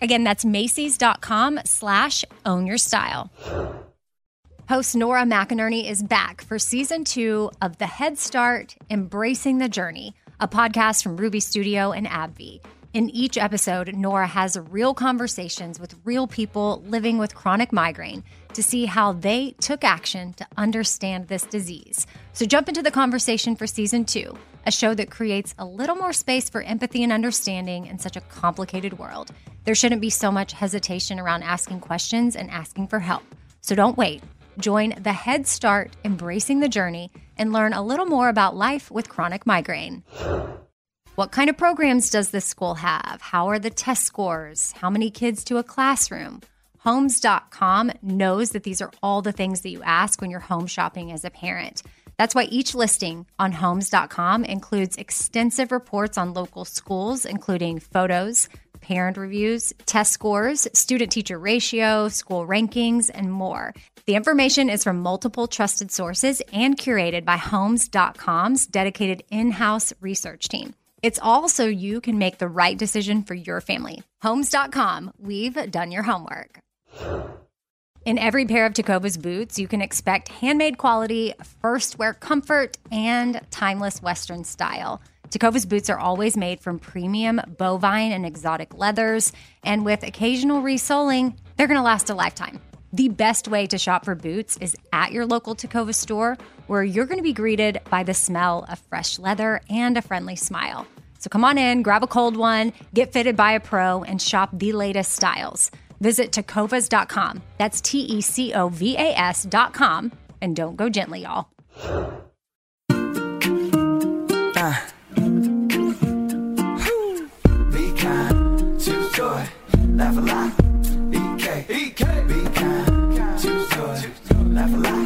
Again, that's Macy's.com slash own your style. Host Nora McInerney is back for season two of The Head Start Embracing the Journey, a podcast from Ruby Studio and AbbVie. In each episode, Nora has real conversations with real people living with chronic migraine to see how they took action to understand this disease. So jump into the conversation for season two, a show that creates a little more space for empathy and understanding in such a complicated world. There shouldn't be so much hesitation around asking questions and asking for help. So don't wait. Join the Head Start Embracing the Journey and learn a little more about life with chronic migraine. What kind of programs does this school have? How are the test scores? How many kids to a classroom? Homes.com knows that these are all the things that you ask when you're home shopping as a parent. That's why each listing on homes.com includes extensive reports on local schools, including photos, parent reviews, test scores, student teacher ratio, school rankings, and more. The information is from multiple trusted sources and curated by Homes.com's dedicated in house research team. It's all so you can make the right decision for your family. Homes.com, we've done your homework. In every pair of Tecovas boots, you can expect handmade quality, first wear comfort, and timeless Western style. Tecovas boots are always made from premium bovine and exotic leathers, and with occasional resoling, they're going to last a lifetime. The best way to shop for boots is at your local Tecovas store, where you're going to be greeted by the smell of fresh leather and a friendly smile. So come on in, grab a cold one, get fitted by a pro, and shop the latest styles. Visit tecovas.com. That's T E C O V A S.com. And don't go gently, y'all. Uh. Be kind, joy, laugh a lot. Be kind, joy, laugh a lot.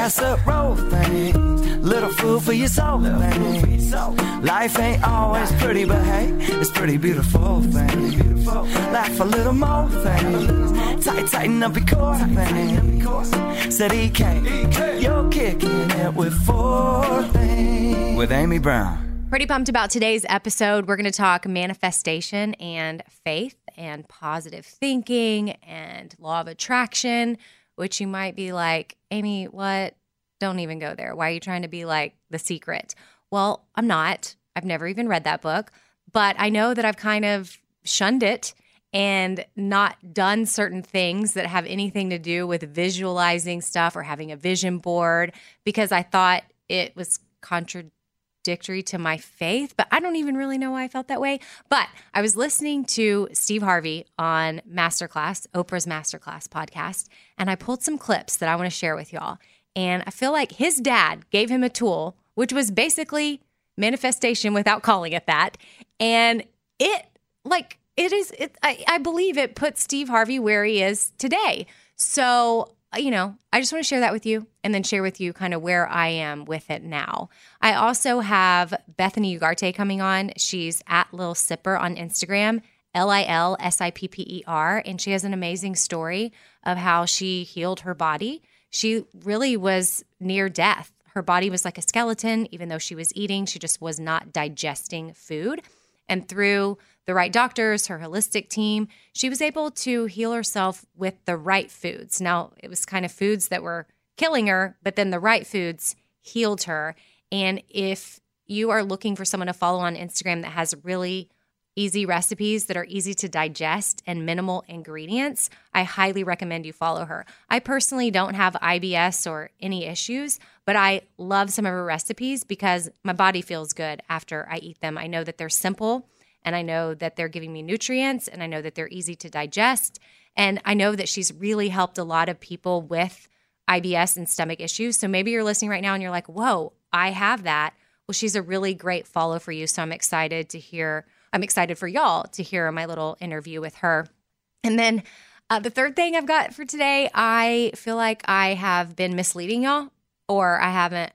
Cast up roll things, little food for your soul things. Life ain't always pretty, but hey, it's pretty beautiful thing. Laugh a little more things, tight, tighten up your core things. Said EK, you're kicking it with four things. With Amy Brown. Pretty pumped about today's episode. We're going to talk manifestation and faith and positive thinking and law of attraction, which you might be like, Amy, what? Don't even go there. Why are you trying to be like the secret? Well, I'm not. I've never even read that book, but I know that I've kind of shunned it and not done certain things that have anything to do with visualizing stuff or having a vision board because I thought it was contradictory to my faith, but I don't even really know why I felt that way. But I was listening to Steve Harvey on Masterclass, Oprah's Masterclass podcast, and I pulled some clips that I want to share with y'all. And I feel like his dad gave him a tool, which was basically manifestation without calling it that. And it, like, it is, it, I, I believe it put Steve Harvey where he is today. So Uh, you know, I just want to share that with you and then share with you kind of where I am with it now. I also have Bethany Ugarte coming on. She's at Lil Sipper on Instagram, L I L S I P P E R. And she has an amazing story of how she healed her body. She really was near death. Her body was like a skeleton, even though she was eating, she just was not digesting food. And through the right doctors, her holistic team, she was able to heal herself with the right foods. Now, it was kind of foods that were killing her, but then the right foods healed her. And if you are looking for someone to follow on Instagram that has really easy recipes that are easy to digest and minimal ingredients, I highly recommend you follow her. I personally don't have IBS or any issues, but I love some of her recipes because my body feels good after I eat them. I know that they're simple and I know that they're giving me nutrients and I know that they're easy to digest. And I know that she's really helped a lot of people with IBS and stomach issues. So maybe you're listening right now and you're like, whoa, I have that. Well, she's a really great follow for you. So I'm excited to hear, I'm excited for y'all to hear my little interview with her. And then Uh, the third thing I've got for today, I feel like I have been misleading y'all, or I haven't,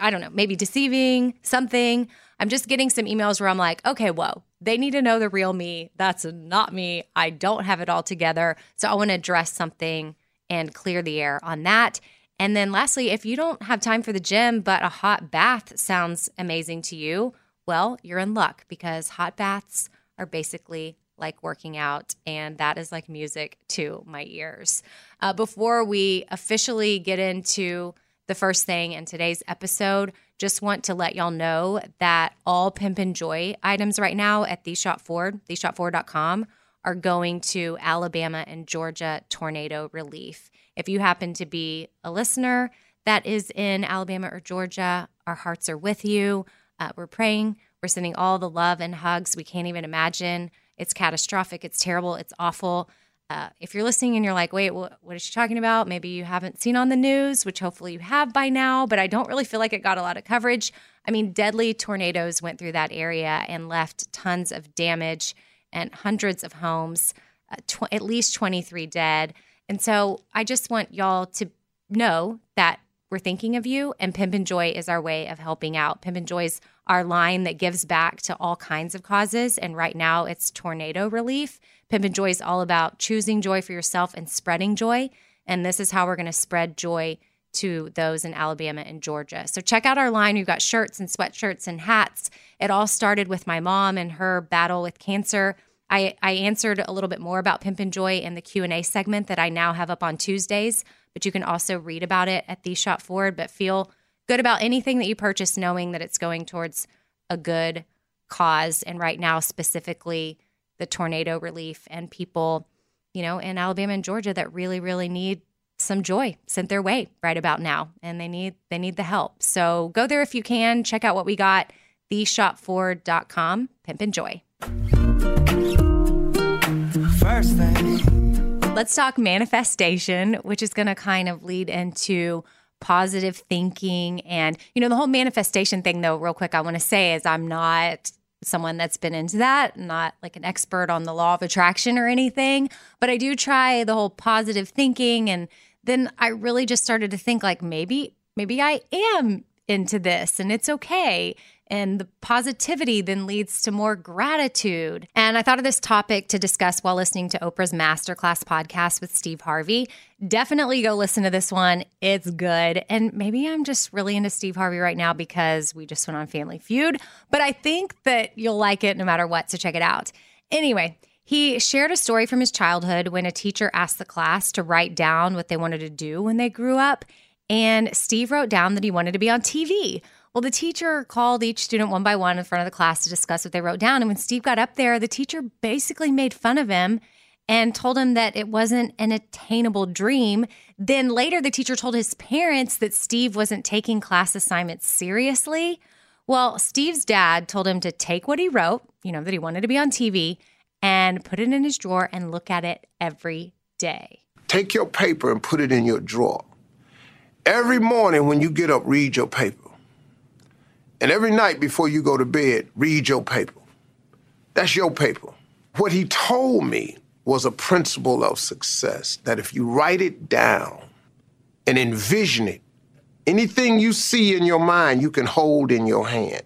I don't know, maybe deceiving something. I'm just getting some emails where I'm like, okay, whoa, they need to know the real me. That's not me. I don't have it all together. So I want to address something and clear the air on that. And then lastly, if you don't have time for the gym, but a hot bath sounds amazing to you, well, you're in luck because hot baths are basically like working out, and that is like music to my ears. Uh, before we officially get into the first thing in today's episode, just want to let y'all know that all Pimpin' Joy items right now at The Shop Forward, theshopforward.com, are going to Alabama and Georgia tornado relief. If you happen to be a listener that is in Alabama or Georgia, our hearts are with you. Uh, we're praying. We're sending all the love and hugs we can't even imagine. It's catastrophic. It's terrible. It's awful. Uh, if you're listening and you're like, wait, what is she talking about? Maybe you haven't seen on the news, which hopefully you have by now, but I don't really feel like it got a lot of coverage. I mean, deadly tornadoes went through that area and left tons of damage and hundreds of homes, uh, tw- at least 23 dead. And so I just want y'all to know that we're thinking of you, and Pimpin' Joy is our way of helping out. Pimpin' Joy is our line that gives back to all kinds of causes. And right now it's tornado relief. Pimpin' Joy is all about choosing joy for yourself and spreading joy. And this is how we're going to spread joy to those in Alabama and Georgia. So check out our line. We've got shirts and sweatshirts and hats. It all started with my mom and her battle with cancer. I, I answered a little bit more about Pimpin' Joy in the Q&A segment that I now have up on Tuesdays, but you can also read about it at the Shop Forward, but feel good about anything that you purchase knowing that it's going towards a good cause and right now specifically the tornado relief and people, you know, in Alabama and Georgia that really really need some joy sent their way right about now and they need they need the help. So go there if you can, check out what we got theshopforward.com pimp and joy. First thing. Let's talk manifestation, which is going to kind of lead into positive thinking. And, you know, the whole manifestation thing, though, real quick, I want to say is I'm not someone that's been into that, not like an expert on the law of attraction or anything, but I do try the whole positive thinking. And then I really just started to think like maybe, maybe I am into this and it's okay. And the positivity then leads to more gratitude. And I thought of this topic to discuss while listening to Oprah's Masterclass podcast with Steve Harvey. Definitely go listen to this one. It's good. And maybe I'm just really into Steve Harvey right now because we just went on Family Feud, but I think that you'll like it no matter what. So check it out. Anyway, he shared a story from his childhood when a teacher asked the class to write down what they wanted to do when they grew up. And Steve wrote down that he wanted to be on TV. Well, the teacher called each student one by one in front of the class to discuss what they wrote down. And when Steve got up there, the teacher basically made fun of him and told him that it wasn't an attainable dream. Then later, the teacher told his parents that Steve wasn't taking class assignments seriously. Well, Steve's dad told him to take what he wrote, you know, that he wanted to be on TV, and put it in his drawer and look at it every day. Take your paper and put it in your drawer. Every morning when you get up, read your paper. And every night before you go to bed, read your paper. That's your paper. What he told me was a principle of success that if you write it down and envision it, anything you see in your mind, you can hold in your hand.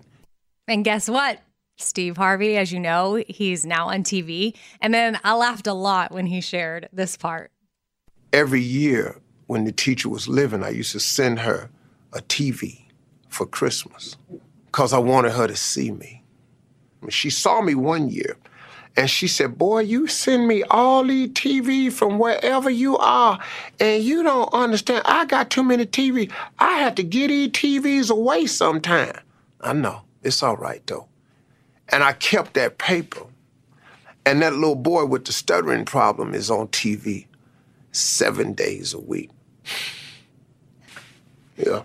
And guess what? Steve Harvey, as you know, he's now on TV. And then I laughed a lot when he shared this part. Every year when the teacher was living, I used to send her a TV for Christmas because I wanted her to see me. She saw me one year and she said, Boy, you send me all these TV from wherever you are, and you don't understand. I got too many TV. I have to get these TVs away sometime. I know. It's all right, though. And I kept that paper. And that little boy with the stuttering problem is on TV seven days a week. Yeah.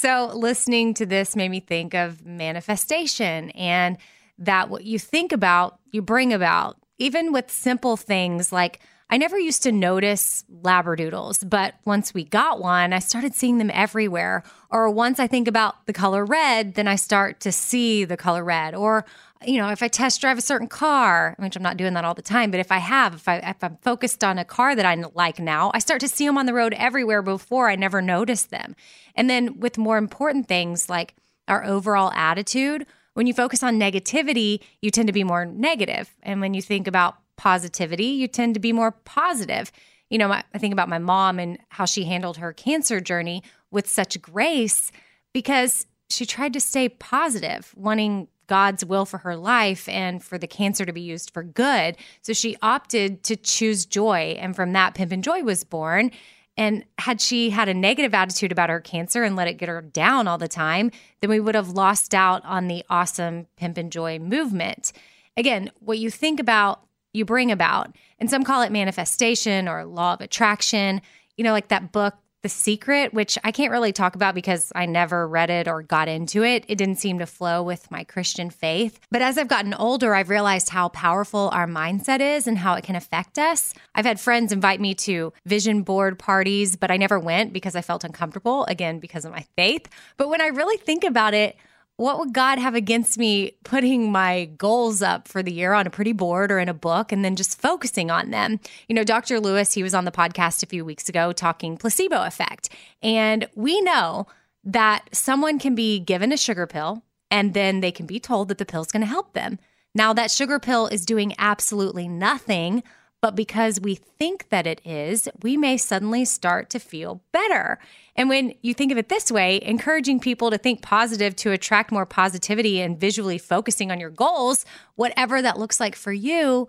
So, listening to this made me think of manifestation and that what you think about, you bring about, even with simple things like I never used to notice labradoodles, but once we got one, I started seeing them everywhere. Or once I think about the color red, then I start to see the color red. Or you know, if I test drive a certain car, which I'm not doing that all the time, but if I have, if I if I'm focused on a car that I like now, I start to see them on the road everywhere before I never noticed them. And then with more important things like our overall attitude, when you focus on negativity, you tend to be more negative. And when you think about positivity, you tend to be more positive. You know, I think about my mom and how she handled her cancer journey with such grace because she tried to stay positive, wanting God's will for her life and for the cancer to be used for good. So she opted to choose joy. And from that, Pimpin' Joy was born. And had she had a negative attitude about her cancer and let it get her down all the time, then we would have lost out on the awesome Pimpin' Joy movement. Again, what you think about, you bring about. And some call it manifestation or law of attraction. You know, like that book, the Secret, which I can't really talk about because I never read it or got into it. It didn't seem to flow with my Christian faith. But as I've gotten older, I've realized how powerful our mindset is and how it can affect us. I've had friends invite me to vision board parties, but I never went because I felt uncomfortable, again, because of my faith. But when I really think about it, what would God have against me putting my goals up for the year on a pretty board or in a book and then just focusing on them? You know, Dr. Lewis, he was on the podcast a few weeks ago talking placebo effect. And we know that someone can be given a sugar pill and then they can be told that the pill's going to help them. Now, that sugar pill is doing absolutely nothing but because we think that it is, we may suddenly start to feel better. And when you think of it this way, encouraging people to think positive to attract more positivity and visually focusing on your goals, whatever that looks like for you,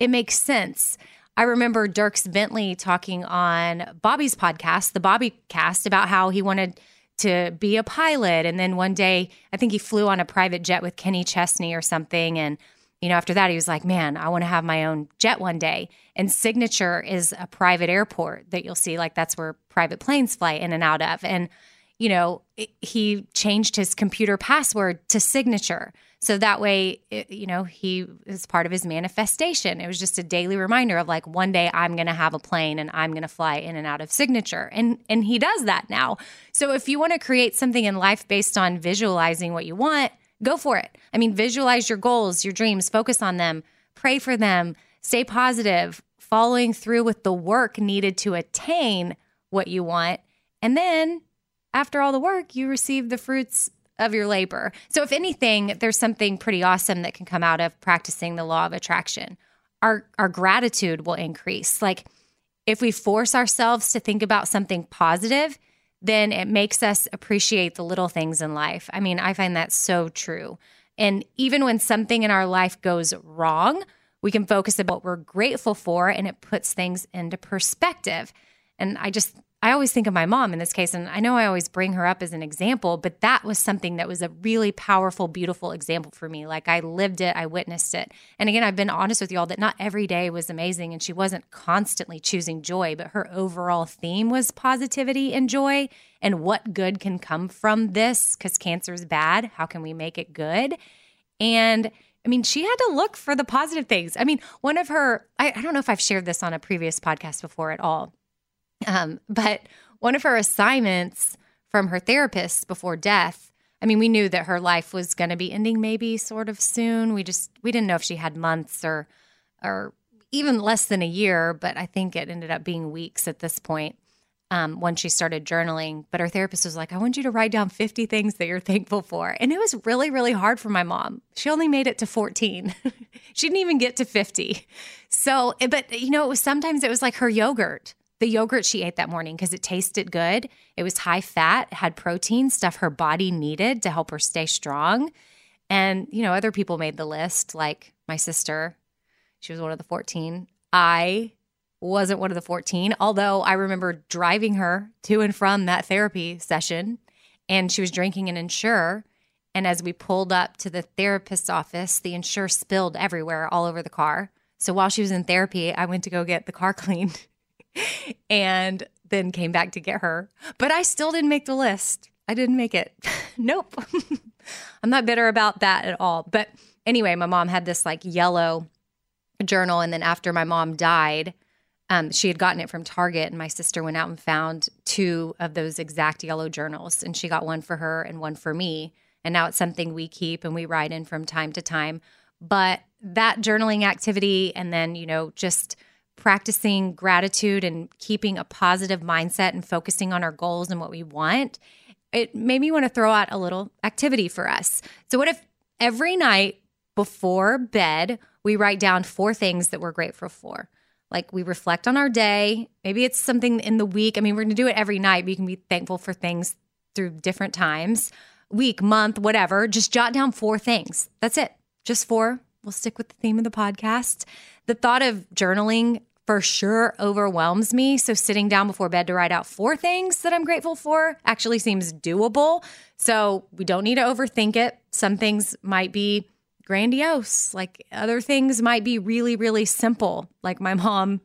it makes sense. I remember Dierks Bentley talking on Bobby's podcast, the Bobby cast, about how he wanted to be a pilot. And then one day, I think he flew on a private jet with Kenny Chesney or something. And you know, after that, he was like, man, I want to have my own jet one day. And Signature is a private airport that you'll see, like, that's where private planes fly in and out of. And, you know, it, he changed his computer password to Signature. So that way, it, you know, he is part of his manifestation. It was just a daily reminder of like, one day I'm going to have a plane and I'm going to fly in and out of Signature. And, and he does that now. So if you want to create something in life based on visualizing what you want, go for it. I mean, visualize your goals, your dreams, focus on them, pray for them, stay positive, following through with the work needed to attain what you want. And then after all the work, you receive the fruits of your labor. So, if anything, there's something pretty awesome that can come out of practicing the law of attraction. Our, our gratitude will increase. Like, if we force ourselves to think about something positive, then it makes us appreciate the little things in life. I mean, I find that so true. And even when something in our life goes wrong, we can focus on what we're grateful for and it puts things into perspective. And I just I always think of my mom in this case, and I know I always bring her up as an example, but that was something that was a really powerful, beautiful example for me. Like I lived it, I witnessed it. And again, I've been honest with you all that not every day was amazing, and she wasn't constantly choosing joy, but her overall theme was positivity and joy and what good can come from this because cancer is bad. How can we make it good? And I mean, she had to look for the positive things. I mean, one of her, I, I don't know if I've shared this on a previous podcast before at all um, but one of her assignments from her therapist before death, I mean, we knew that her life was going to be ending maybe sort of soon. We just we didn't know if she had months or or even less than a year, but I think it ended up being weeks at this point um, when she started journaling. But her therapist was like, I want you to write down 50 things that you're thankful for. And it was really, really hard for my mom. She only made it to 14. she didn't even get to 50. So, but you know, it was sometimes it was like her yogurt the yogurt she ate that morning because it tasted good. It was high fat, had protein, stuff her body needed to help her stay strong. And, you know, other people made the list, like my sister. She was one of the 14. I wasn't one of the 14, although I remember driving her to and from that therapy session and she was drinking an Ensure. And as we pulled up to the therapist's office, the Ensure spilled everywhere all over the car. So while she was in therapy, I went to go get the car cleaned and then came back to get her. But I still didn't make the list. I didn't make it. nope. I'm not bitter about that at all. But anyway, my mom had this like yellow journal. And then after my mom died, um, she had gotten it from Target, and my sister went out and found two of those exact yellow journals. And she got one for her and one for me. And now it's something we keep and we write in from time to time. But that journaling activity and then, you know, just practicing gratitude and keeping a positive mindset and focusing on our goals and what we want, it made me want to throw out a little activity for us. So, what if every night before bed, we write down four things that we're grateful for? Like we reflect on our day. Maybe it's something in the week. I mean, we're going to do it every night, but you can be thankful for things through different times, week, month, whatever. Just jot down four things. That's it. Just four. We'll stick with the theme of the podcast. The thought of journaling for sure overwhelms me. So sitting down before bed to write out four things that I'm grateful for actually seems doable. So we don't need to overthink it. Some things might be grandiose. Like other things might be really, really simple, like my mom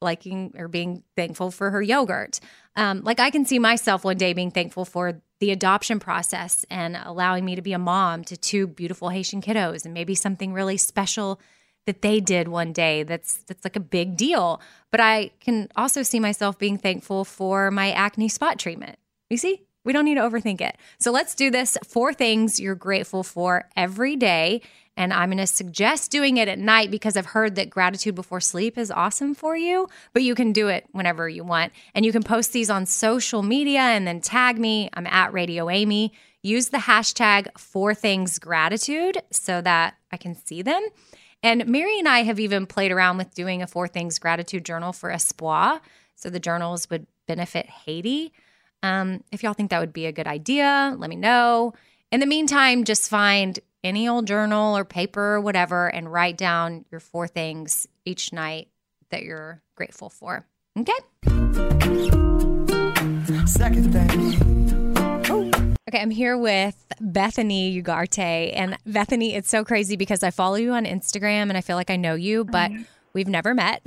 liking or being thankful for her yogurt. Um, like I can see myself one day being thankful for the adoption process and allowing me to be a mom to two beautiful Haitian kiddos and maybe something really special that they did one day that's that's like a big deal. But I can also see myself being thankful for my acne spot treatment. You see? We don't need to overthink it. So let's do this. Four things you're grateful for every day. And I'm going to suggest doing it at night because I've heard that gratitude before sleep is awesome for you, but you can do it whenever you want. And you can post these on social media and then tag me. I'm at Radio Amy. Use the hashtag four things gratitude so that I can see them. And Mary and I have even played around with doing a four things gratitude journal for Espoir. So the journals would benefit Haiti. Um, if y'all think that would be a good idea, let me know. In the meantime, just find any old journal or paper or whatever and write down your four things each night that you're grateful for. Okay? Second thing. Okay, I'm here with Bethany Ugarte. And Bethany, it's so crazy because I follow you on Instagram and I feel like I know you, but mm-hmm. we've never met.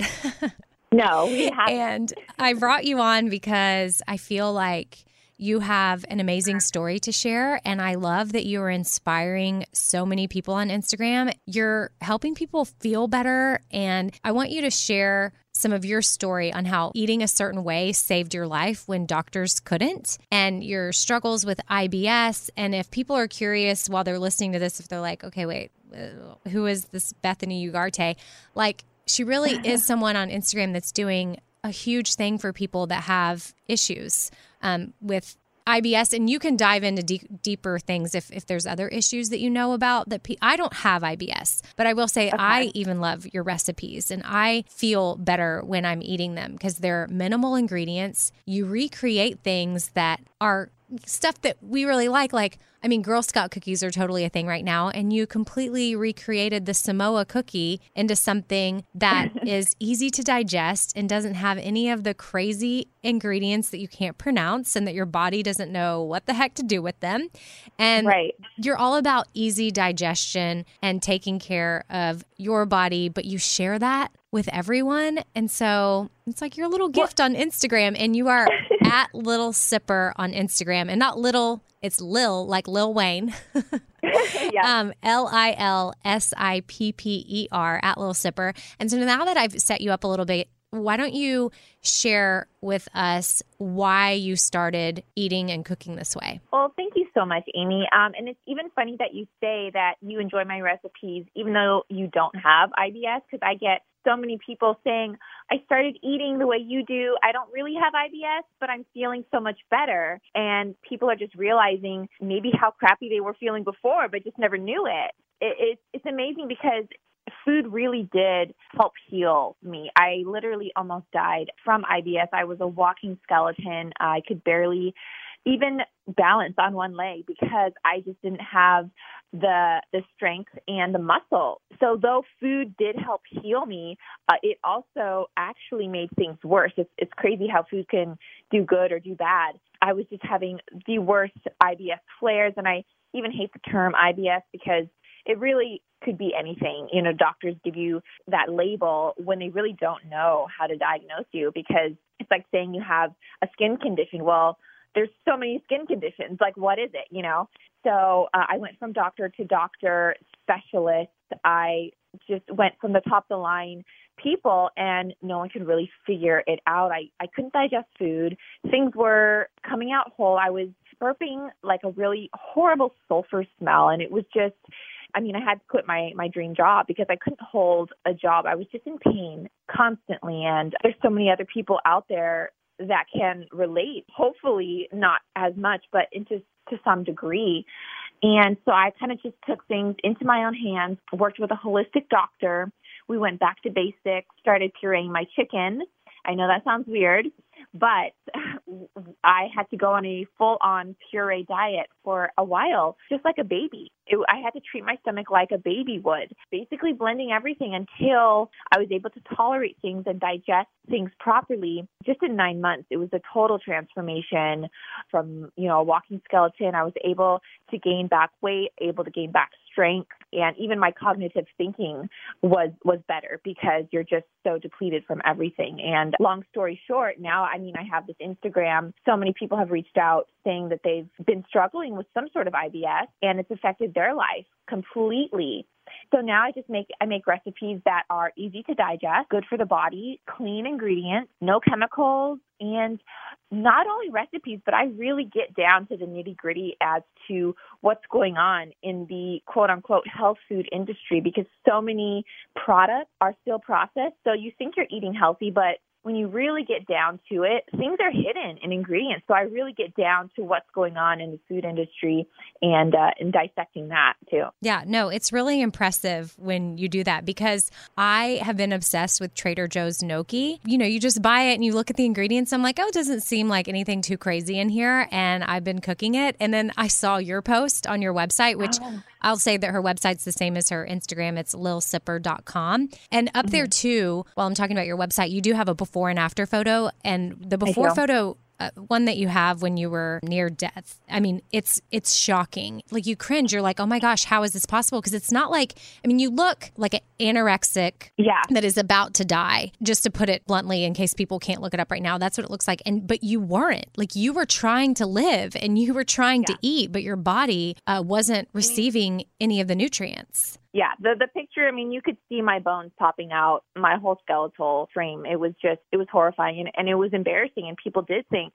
No, we haven't. And I brought you on because I feel like you have an amazing story to share. And I love that you are inspiring so many people on Instagram. You're helping people feel better. And I want you to share some of your story on how eating a certain way saved your life when doctors couldn't, and your struggles with IBS. And if people are curious while they're listening to this, if they're like, okay, wait, uh, who is this Bethany Ugarte? Like, she really is someone on Instagram that's doing a huge thing for people that have issues um, with IBS, and you can dive into deeper things if, if there's other issues that you know about. That pe- I don't have IBS, but I will say okay. I even love your recipes, and I feel better when I'm eating them because they're minimal ingredients. You recreate things that are stuff that we really like, like I mean, Girl Scout cookies are totally a thing right now, and you completely recreated the Samoa cookie into something that is easy to digest and doesn't have any of the crazy ingredients that you can't pronounce and that your body doesn't know what the heck to do with them. And right. you're all about easy digestion and taking care of your body, but you share that with everyone. And so it's like your little gift on Instagram, and you are at Little Sipper on Instagram, and not little it's Lil, like Lil Wayne. yeah. Um, L I L S I P P E R at Little Sipper. And so now that I've set you up a little bit, why don't you share with us why you started eating and cooking this way? Well, thank you so much, Amy. Um, and it's even funny that you say that you enjoy my recipes, even though you don't have IBS, because I get so many people saying, I started eating the way you do. I don't really have IBS, but I'm feeling so much better. And people are just realizing maybe how crappy they were feeling before, but just never knew it. it, it it's amazing because food really did help heal me. I literally almost died from IBS. I was a walking skeleton. I could barely even balance on one leg because I just didn't have the the strength and the muscle. So though food did help heal me, uh, it also actually made things worse. It's, it's crazy how food can do good or do bad. I was just having the worst IBS flares, and I even hate the term IBS because it really could be anything. You know, doctors give you that label when they really don't know how to diagnose you because it's like saying you have a skin condition. Well, there's so many skin conditions. Like, what is it? You know? So uh, I went from doctor to doctor, specialist. I just went from the top of the line people and no one could really figure it out. I, I couldn't digest food. Things were coming out whole. I was burping like a really horrible sulfur smell. And it was just, I mean, I had to quit my, my dream job because I couldn't hold a job. I was just in pain constantly. And there's so many other people out there that can relate, hopefully not as much, but into to some degree. And so I kind of just took things into my own hands, worked with a holistic doctor. We went back to basics, started pureeing my chicken. I know that sounds weird, but I had to go on a full on puree diet for a while, just like a baby. It, I had to treat my stomach like a baby would, basically blending everything until I was able to tolerate things and digest things properly. Just in nine months, it was a total transformation from, you know, a walking skeleton. I was able to gain back weight, able to gain back strength and even my cognitive thinking was was better because you're just so depleted from everything. And long story short now i mean i have this instagram. So many people have reached out saying that they've been struggling with some sort of IBS and it's affected their life completely. So now I just make I make recipes that are easy to digest, good for the body, clean ingredients, no chemicals, and not only recipes, but I really get down to the nitty gritty as to what's going on in the quote unquote health food industry because so many products are still processed. So you think you're eating healthy, but when you really get down to it, things are hidden in ingredients. So I really get down to what's going on in the food industry and uh, and dissecting that too. Yeah, no, it's really impressive when you do that because I have been obsessed with Trader Joe's gnocchi. You know, you just buy it and you look at the ingredients. I'm like, oh, it doesn't seem like anything too crazy in here, and I've been cooking it. And then I saw your post on your website, which. Oh I'll say that her website's the same as her Instagram. It's lilsipper.com. And up mm-hmm. there too, while I'm talking about your website, you do have a before and after photo. And the before photo uh, one that you have when you were near death. I mean, it's it's shocking. Like you cringe. You're like, oh my gosh, how is this possible? Because it's not like. I mean, you look like an anorexic. Yeah. That is about to die. Just to put it bluntly, in case people can't look it up right now, that's what it looks like. And but you weren't. Like you were trying to live and you were trying yeah. to eat, but your body uh, wasn't receiving any of the nutrients yeah, the the picture. I mean, you could see my bones popping out, my whole skeletal frame. It was just, it was horrifying, and, and it was embarrassing. And people did think,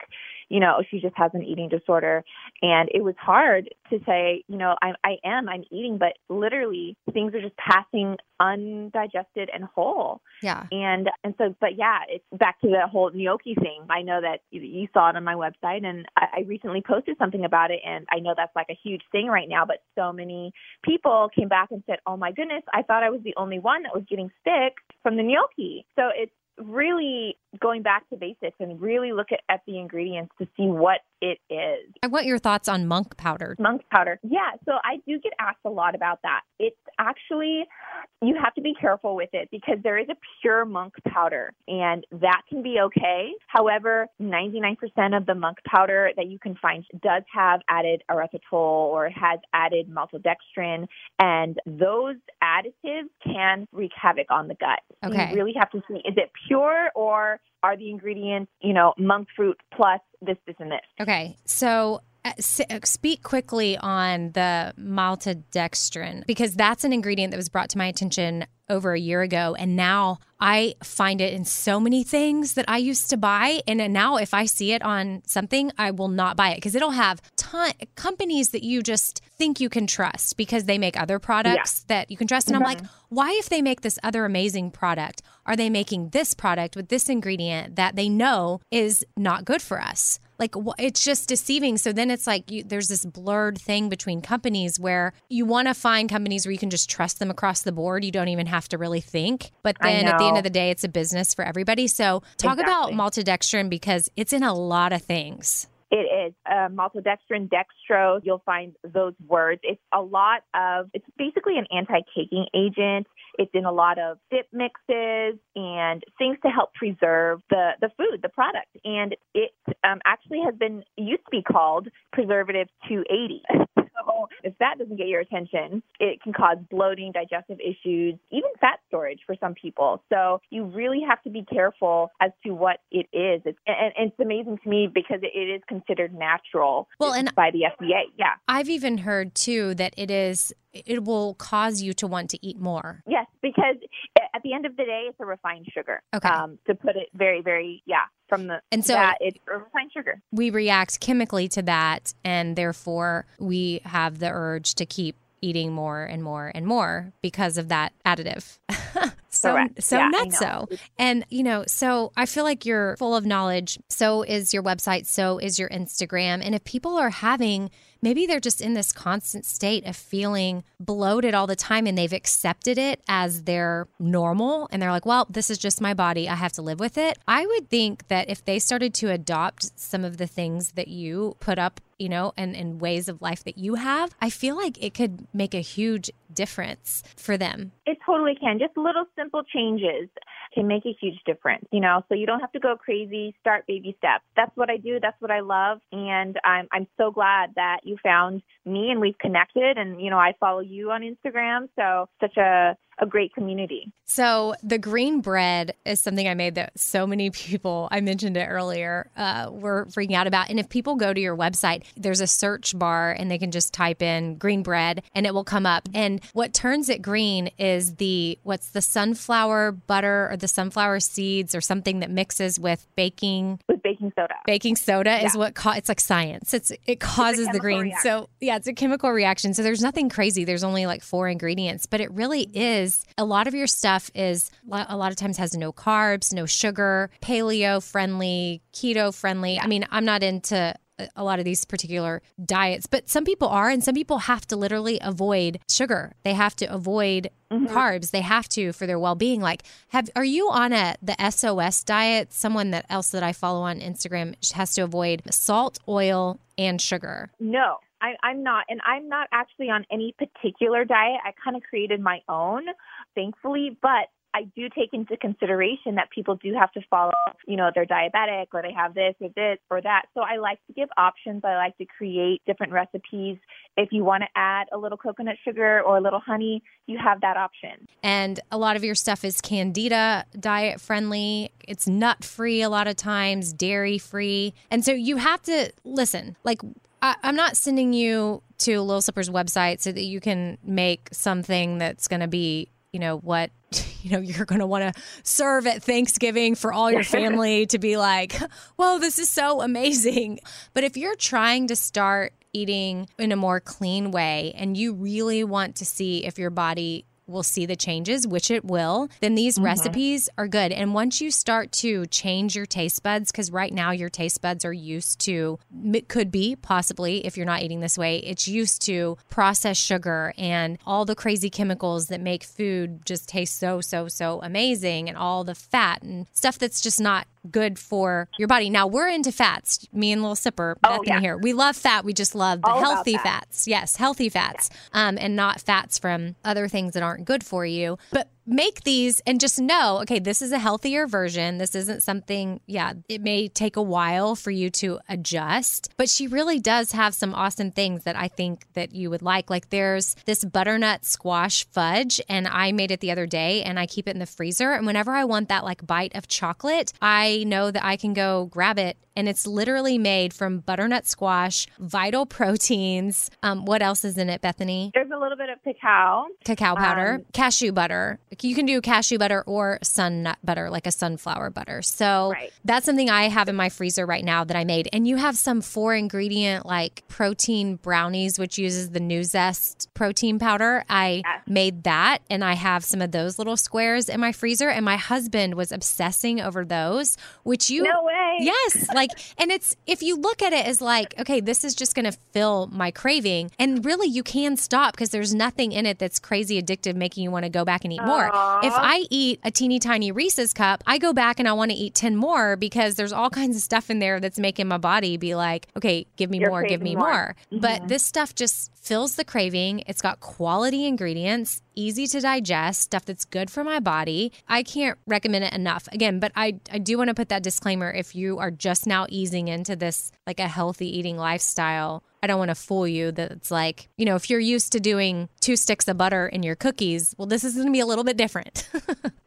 you know, oh, she just has an eating disorder, and it was hard to say, you know, I I am, I'm eating, but literally things are just passing undigested and whole. Yeah. And and so, but yeah, it's back to the whole gnocchi thing. I know that you, you saw it on my website, and I, I recently posted something about it, and I know that's like a huge thing right now. But so many people came back and said, "Oh my goodness, I thought I was the only one that was getting sick from the gnocchi." So it's really going back to basics and really look at, at the ingredients to see what it is. I want your thoughts on monk powder. Monk powder. Yeah, so I do get asked a lot about that. It's actually, you have to be careful with it because there is a pure monk powder and that can be okay. However, 99% of the monk powder that you can find does have added erythritol or has added maltodextrin and those additives can wreak havoc on the gut. Okay. You really have to see, is it pure or are the ingredients, you know, monk fruit plus this, this, and this. Okay. So uh, uh, speak quickly on the maltodextrin because that's an ingredient that was brought to my attention over a year ago. And now I find it in so many things that I used to buy. And now if I see it on something, I will not buy it because it'll have ton companies that you just think you can trust because they make other products yeah. that you can trust. And mm-hmm. I'm like, why if they make this other amazing product, are they making this product with this ingredient that they know is not good for us? Like it's just deceiving. So then it's like you, there's this blurred thing between companies where you want to find companies where you can just trust them across the board. You don't even have to really think. But then at the end of the day it's a business for everybody. So talk exactly. about maltodextrin because it's in a lot of things it is uh, maltodextrin, dextrose. You'll find those words. It's a lot of. It's basically an anti-caking agent. It's in a lot of dip mixes and things to help preserve the the food, the product. And it um, actually has been used to be called preservative 280. So if that doesn't get your attention, it can cause bloating, digestive issues, even fat storage for some people. So you really have to be careful as to what it is. It's, and, and it's amazing to me because it is considered natural well, and by the FDA. Yeah. I've even heard too that it is it will cause you to want to eat more. Yes, because at the end of the day, it's a refined sugar. Okay. Um, to put it very, very, yeah. from the And so- that it's refined sugar. we react chemically to that and therefore we have the urge to keep eating more and more and more because of that additive. so Correct. so Yeah, know. so. And you know, so I feel like you're full of knowledge. So is your website, so is your Instagram. And if people are having maybe they're just in this constant state of feeling bloated all the time and they've accepted it as their normal and they're like, well, this is just my body. I have to live with it. I would think that if they started to adopt some of the things that you put up, you know, and, and ways of life that you have, I feel like it could make a huge difference for them. It totally can. Just little simple changes can make a huge difference, you know. So you don't have to go crazy. Start baby steps. That's what I do. That's what I love, and I'm I'm so glad that you found me and we've connected. And you know, I follow you on Instagram, so such a a great community. So the green bread is something I made that so many people I mentioned it earlier uh, were freaking out about. And if people go to your website, there's a search bar and they can just type in green bread and it will come up. And what turns it green is the what's the sunflower butter or the sunflower seeds or something that mixes with baking with baking soda. baking soda is what ca- it's like science. It's it causes the chemical green. reaction. So yeah, it's a chemical reaction. So there's nothing crazy. There's only like four ingredients, but it really is. A lot of your stuff is a lot of times has no carbs, no sugar, paleo friendly, keto friendly. I mean, I'm not into a- lot of these particular diets, but some people are, and some people have to literally avoid sugar. They have to avoid mm-hmm. carbs. They have to for their well being. Like, have are you on a the SOS diet? Someone that else that I follow on Instagram has to avoid salt, oil, and sugar. No, I, I'm not. And I'm not actually on any particular diet. I kind of created my own, thankfully, but I do take into consideration that people do have to follow, you know, they're diabetic or they have this or this or that. So I like to give options. I like to create different recipes. If you want to add a little coconut sugar or a little honey, you have that option. And a lot of your stuff is candida diet friendly. It's nut free a lot of times, dairy free. And so you have to listen, like, I, I'm not sending you to Little Sipper's website so that you can make something that's going to be, you know, what you know you're going to want to serve at Thanksgiving for all your family to be like, "Whoa, this is so amazing." But if you're trying to start eating in a more clean way and you really want to see if your body will see the changes, which it will, then these mm-hmm. recipes are good. And once you start to change your taste buds, because right now your taste buds are used to, it could be possibly if you're not eating this way, it's used to processed sugar and all the crazy chemicals that make food just taste so, so, so amazing and all the fat and stuff that's just not good for your body. Now we're into fats, me and Little Sipper, Oh, Bethany yeah. here. We love fat. We just love the All healthy fats. Yes, healthy fats, um, and not fats from other things that aren't good for you. But make these and just know, okay, this is a healthier version. This isn't something. Yeah, it may take a while for you to adjust, but she really does have some awesome things that I think that you would like. Like there's this butternut squash fudge, and I made it the other day, and I keep it in the freezer. And whenever I want that like bite of chocolate, I know that I can go grab it and it's literally made from butternut squash, vital proteins. Um, what else is in it, Bethany? There's a little bit of cacao. Cacao powder, Um, cashew butter. You can do cashew butter or sun nut butter, like a sunflower butter. So Right. that's something I have in my freezer right now that I made. And you have some four ingredient like protein brownies, which uses the Nuzest protein powder. I Yes. made that and I have some of those little squares in my freezer. And my husband was obsessing over those, which you No way. Yes, like, and it's if you look at it as like, okay, this is just going to fill my craving, and really you can stop because there's nothing in it that's crazy addictive, making you want to go back and eat more. If I eat a teeny tiny Reese's cup, I go back and I want to eat ten more because there's all kinds of stuff in there that's making my body be like, okay, give me You're more, give me more. more. Mm-hmm. But this stuff just fills the craving. It's got quality ingredients, easy to digest, stuff that's good for my body. I can't recommend it enough. Again, but I, I do want to put that disclaimer if you are just now easing into this like a healthy eating lifestyle. I don't want to fool you that it's like, you know, if you're used to doing two sticks of butter in your cookies, well, this is going to be a little bit different.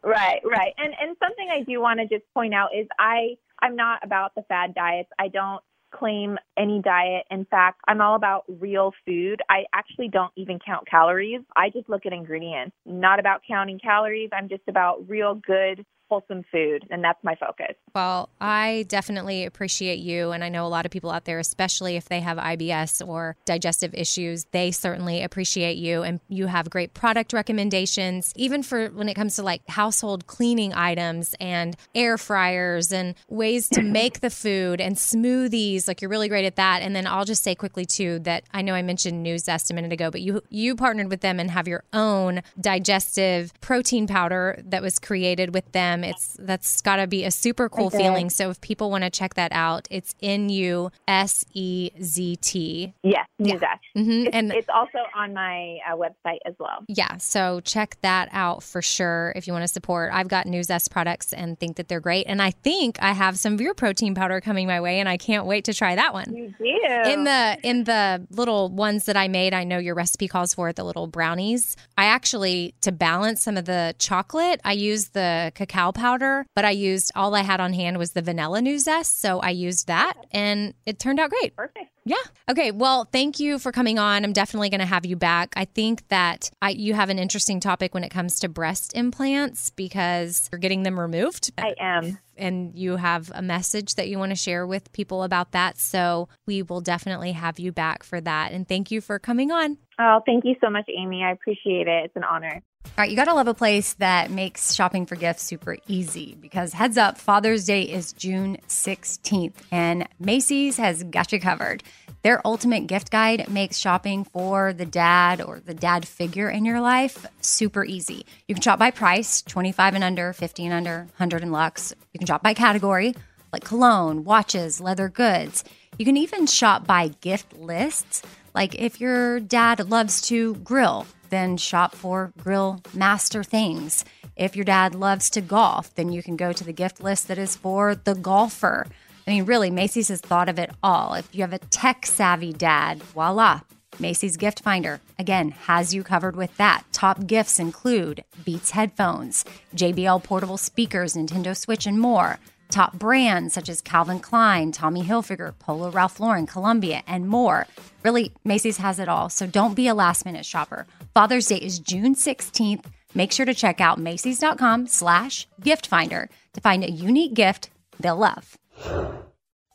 Right, right. And and something I do want to just point out is I I'm not about the fad diets. I don't claim any diet. In fact, I'm all about real food. I actually don't even count calories. I just look at ingredients. Not about counting calories. I'm just about real good wholesome food, and that's my focus. Well, I definitely appreciate you. And I know a lot of people out there, especially if they have IBS or digestive issues, they certainly appreciate you. And you have great product recommendations, even for when it comes to like household cleaning items and air fryers and ways to make the food and smoothies. Like you're really great at that. And then I'll just say quickly too that I know I mentioned Nuzest a minute ago, but you you partnered with them and have your own digestive protein powder that was created with them. It's that's got to be a super cool feeling. So if people want to check that out, it's N U S E Z T. Yes, Zest. Mhm. It's, And it's also on my uh, website as well. yeah, so check that out for sure if you want to support. I've got Nuzest products and think that they're great. And I think I have some of your protein powder coming my way and I can't wait to try that one. You do. In the in the little ones that I made, I know your recipe calls for it, the little brownies. I actually to balance some of the chocolate, I use the cacao powder, but I used all I had on hand was the vanilla Nuzest, so I used that and it turned out great. Perfect. Yeah. Okay. Well, thank you for coming on. I'm definitely going to have you back. I think that I, you have an interesting topic when it comes to breast implants because you're getting them removed. I am. And you have a message that you want to share with people about that. So we will definitely have you back for that. And thank you for coming on. Oh, thank you so much, Amy. I appreciate it. It's an honor. All right, you got to love a place that makes shopping for gifts super easy because heads up, Father's Day is June 16th and Macy's has got you covered. Their ultimate gift guide makes shopping for the dad or the dad figure in your life super easy. You can shop by price, 25 and under, 50 and under, 100 and lux. You can shop by category, like cologne, watches, leather goods. You can even shop by gift lists. Like if your dad loves to grill, then shop for grill master things. If your dad loves to golf, then you can go to the gift list that is for the golfer. I mean, really, Macy's has thought of it all. If you have a tech savvy dad, voila, Macy's Gift Finder, again, has you covered with that. Top gifts include Beats headphones, JBL portable speakers, Nintendo Switch, and more. Top brands such as Calvin Klein, Tommy Hilfiger, Polo Ralph Lauren, Columbia, and more. Really, Macy's has it all, so don't be a last minute shopper. Father's Day is June 16th. Make sure to check out Macy's.com slash gift finder to find a unique gift they'll love.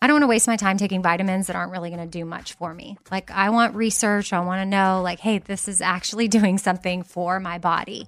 I don't want to waste my time taking vitamins that aren't really going to do much for me. Like, I want research. I want to know, like, hey, this is actually doing something for my body.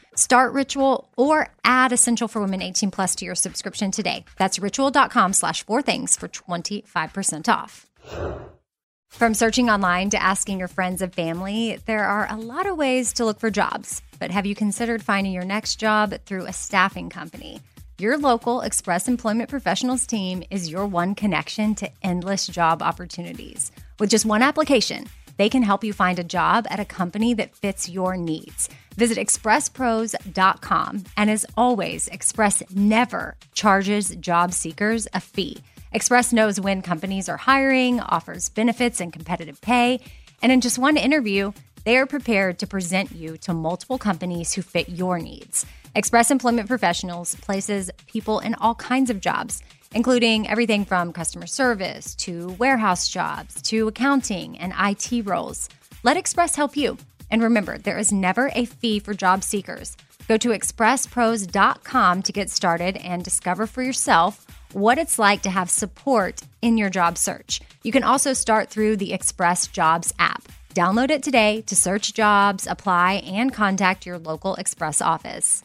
Start Ritual or add Essential for Women 18 Plus to your subscription today. That's ritual.com slash four things for 25% off. From searching online to asking your friends and family, there are a lot of ways to look for jobs. But have you considered finding your next job through a staffing company? Your local Express Employment Professionals team is your one connection to endless job opportunities. With just one application, they can help you find a job at a company that fits your needs. Visit expresspros.com. And as always, Express never charges job seekers a fee. Express knows when companies are hiring, offers benefits and competitive pay. And in just one interview, they are prepared to present you to multiple companies who fit your needs. Express Employment Professionals places people in all kinds of jobs, including everything from customer service to warehouse jobs to accounting and IT roles. Let Express help you. And remember, there is never a fee for job seekers. Go to expresspros.com to get started and discover for yourself what it's like to have support in your job search. You can also start through the Express Jobs app. Download it today to search jobs, apply, and contact your local Express office.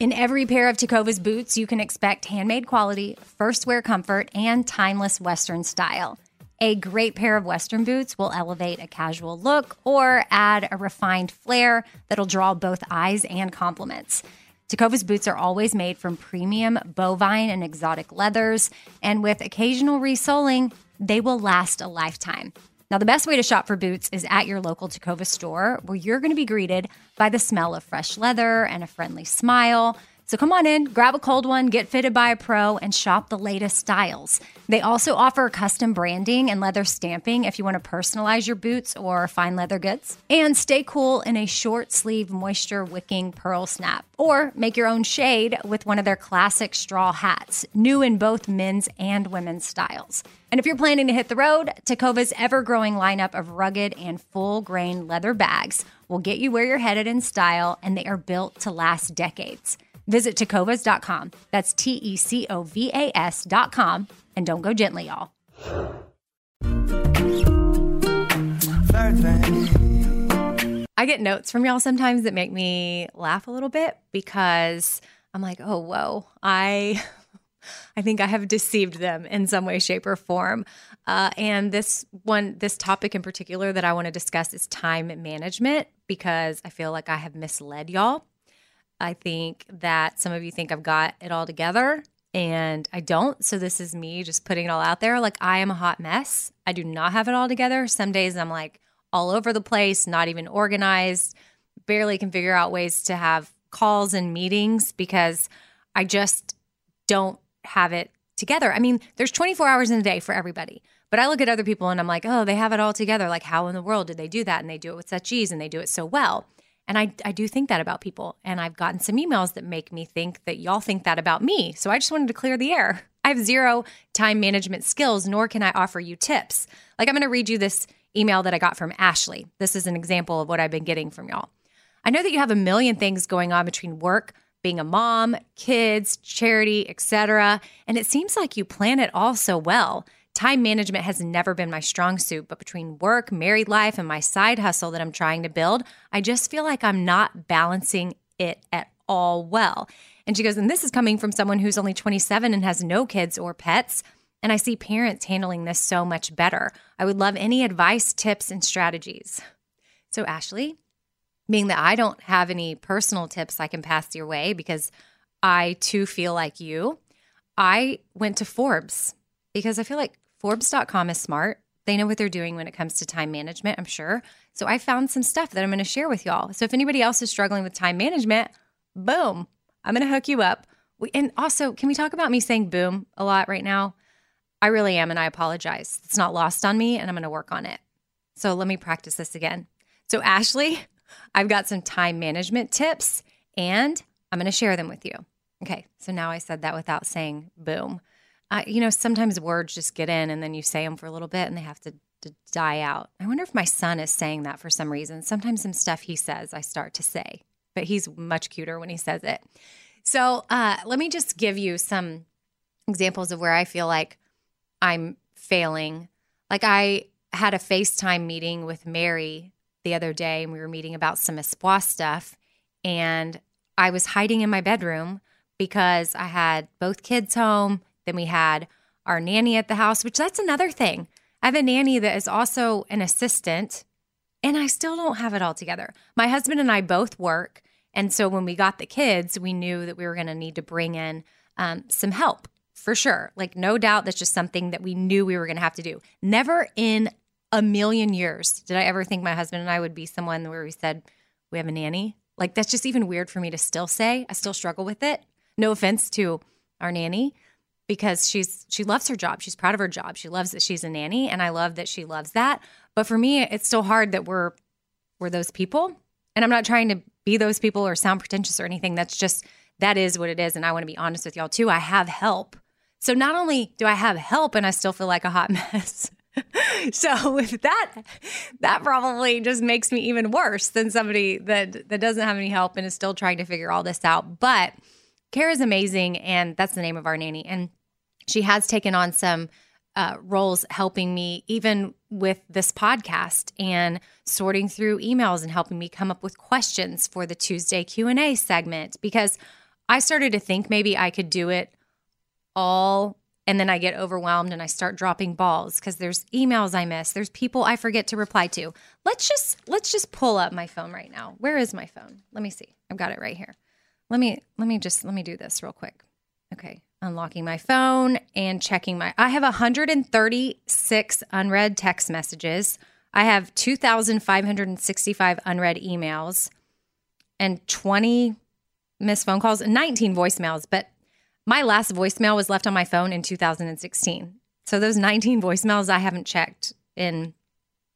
In every pair of Tecovas boots, you can expect handmade quality, first wear comfort, and timeless Western style. A great pair of Western boots will elevate a casual look or add a refined flair that'll draw both eyes and compliments. Tecovas boots are always made from premium bovine and exotic leathers, and with occasional resoling, they will last a lifetime. Now, the best way to shop for boots is at your local Tacova store, where you're going to be greeted by the smell of fresh leather and a friendly smile. So come on in, grab a cold one, get fitted by a pro, and shop the latest styles. They also offer custom branding and leather stamping if you want to personalize your boots or fine leather goods. And stay cool in a short sleeve moisture wicking pearl snap. Or make your own shade with one of their classic straw hats, new in both men's and women's styles. And if you're planning to hit the road, Tecovas ever growing lineup of rugged and full grain leather bags will get you where you're headed in style, and they are built to last decades. Visit tecovas.com. That's T E C O V A S.com. And don't go gently, y'all. I get notes from y'all sometimes that make me laugh a little bit because I'm like, oh, whoa, I. I think I have deceived them in some way, shape, or form. Uh, and this one, this topic in particular that I want to discuss is time management because I feel like I have misled y'all. I think that some of you think I've got it all together and I don't. So this is me just putting it all out there. Like I am a hot mess. I do not have it all together. Some days I'm like all over the place, not even organized, barely can figure out ways to have calls and meetings because I just don't have it together. I mean, there's 24 hours in a day for everybody. But I look at other people and I'm like, oh, they have it all together. Like, how in the world did they do that? And they do it with such ease and they do it so well. And I, I do think that about people. And I've gotten some emails that make me think that y'all think that about me. So I just wanted to clear the air. I have zero time management skills, nor can I offer you tips. Like, I'm going to read you this email that I got from Ashley. This is an example of what I've been getting from y'all. I know that you have a million things going on between work, being a mom, kids, charity, etc., and it seems like you plan it all so well. Time management has never been my strong suit, but between work, married life, and my side hustle that I'm trying to build, I just feel like I'm not balancing it at all well. And she goes, and this is coming from someone who's only 27 and has no kids or pets. And I see parents handling this so much better. I would love any advice, tips, and strategies. So, Ashley, being that I don't have any personal tips I can pass your way because I too feel like you, I went to Forbes because I feel like Forbes.com is smart. They know what they're doing when it comes to time management, I'm sure. So I found some stuff that I'm going to share with y'all. So if anybody else is struggling with time management, boom, I'm going to hook you up. We, and also, can we talk about me saying boom a lot right now? I really am, and I apologize. It's not lost on me, and I'm going to work on it. So let me practice this again. So, Ashley, I've got some time management tips, and I'm going to share them with you. Okay, so now I said that without saying boom. Uh, you know, sometimes words just get in and then you say them for a little bit and they have to, to die out. I wonder if my son is saying that for some reason. Sometimes some stuff he says I start to say, but he's much cuter when he says it. So uh, let me just give you some examples of where I feel like I'm failing. Like I had a FaceTime meeting with Mary the other day and we were meeting about some espoir stuff. And I was hiding in my bedroom because I had both kids home then we had our nanny at the house, which that's another thing. I have a nanny that is also an assistant, and I still don't have it all together. My husband and I both work. And so when we got the kids, we knew that we were going to need to bring in um, some help for sure. Like, no doubt that's just something that we knew we were going to have to do. Never in a million years did I ever think my husband and I would be someone where we said, we have a nanny. Like, that's just even weird for me to still say. I still struggle with it. No offense to our nanny because she's she loves her job. She's proud of her job. She loves that she's a nanny and I love that she loves that. But for me, it's still hard that we're we're those people. And I'm not trying to be those people or sound pretentious or anything. That's just that is what it is and I want to be honest with y'all too. I have help. So not only do I have help and I still feel like a hot mess. so with that that probably just makes me even worse than somebody that that doesn't have any help and is still trying to figure all this out. But Kara's amazing and that's the name of our nanny. And she has taken on some uh, roles helping me even with this podcast and sorting through emails and helping me come up with questions for the Tuesday Q&A segment because I started to think maybe I could do it all and then I get overwhelmed and I start dropping balls because there's emails I miss, there's people I forget to reply to. Let's just let's just pull up my phone right now. Where is my phone? Let me see. I've got it right here. Let me let me just let me do this real quick. Okay, unlocking my phone and checking my I have 136 unread text messages. I have 2565 unread emails and 20 missed phone calls and 19 voicemails, but my last voicemail was left on my phone in 2016. So those 19 voicemails I haven't checked in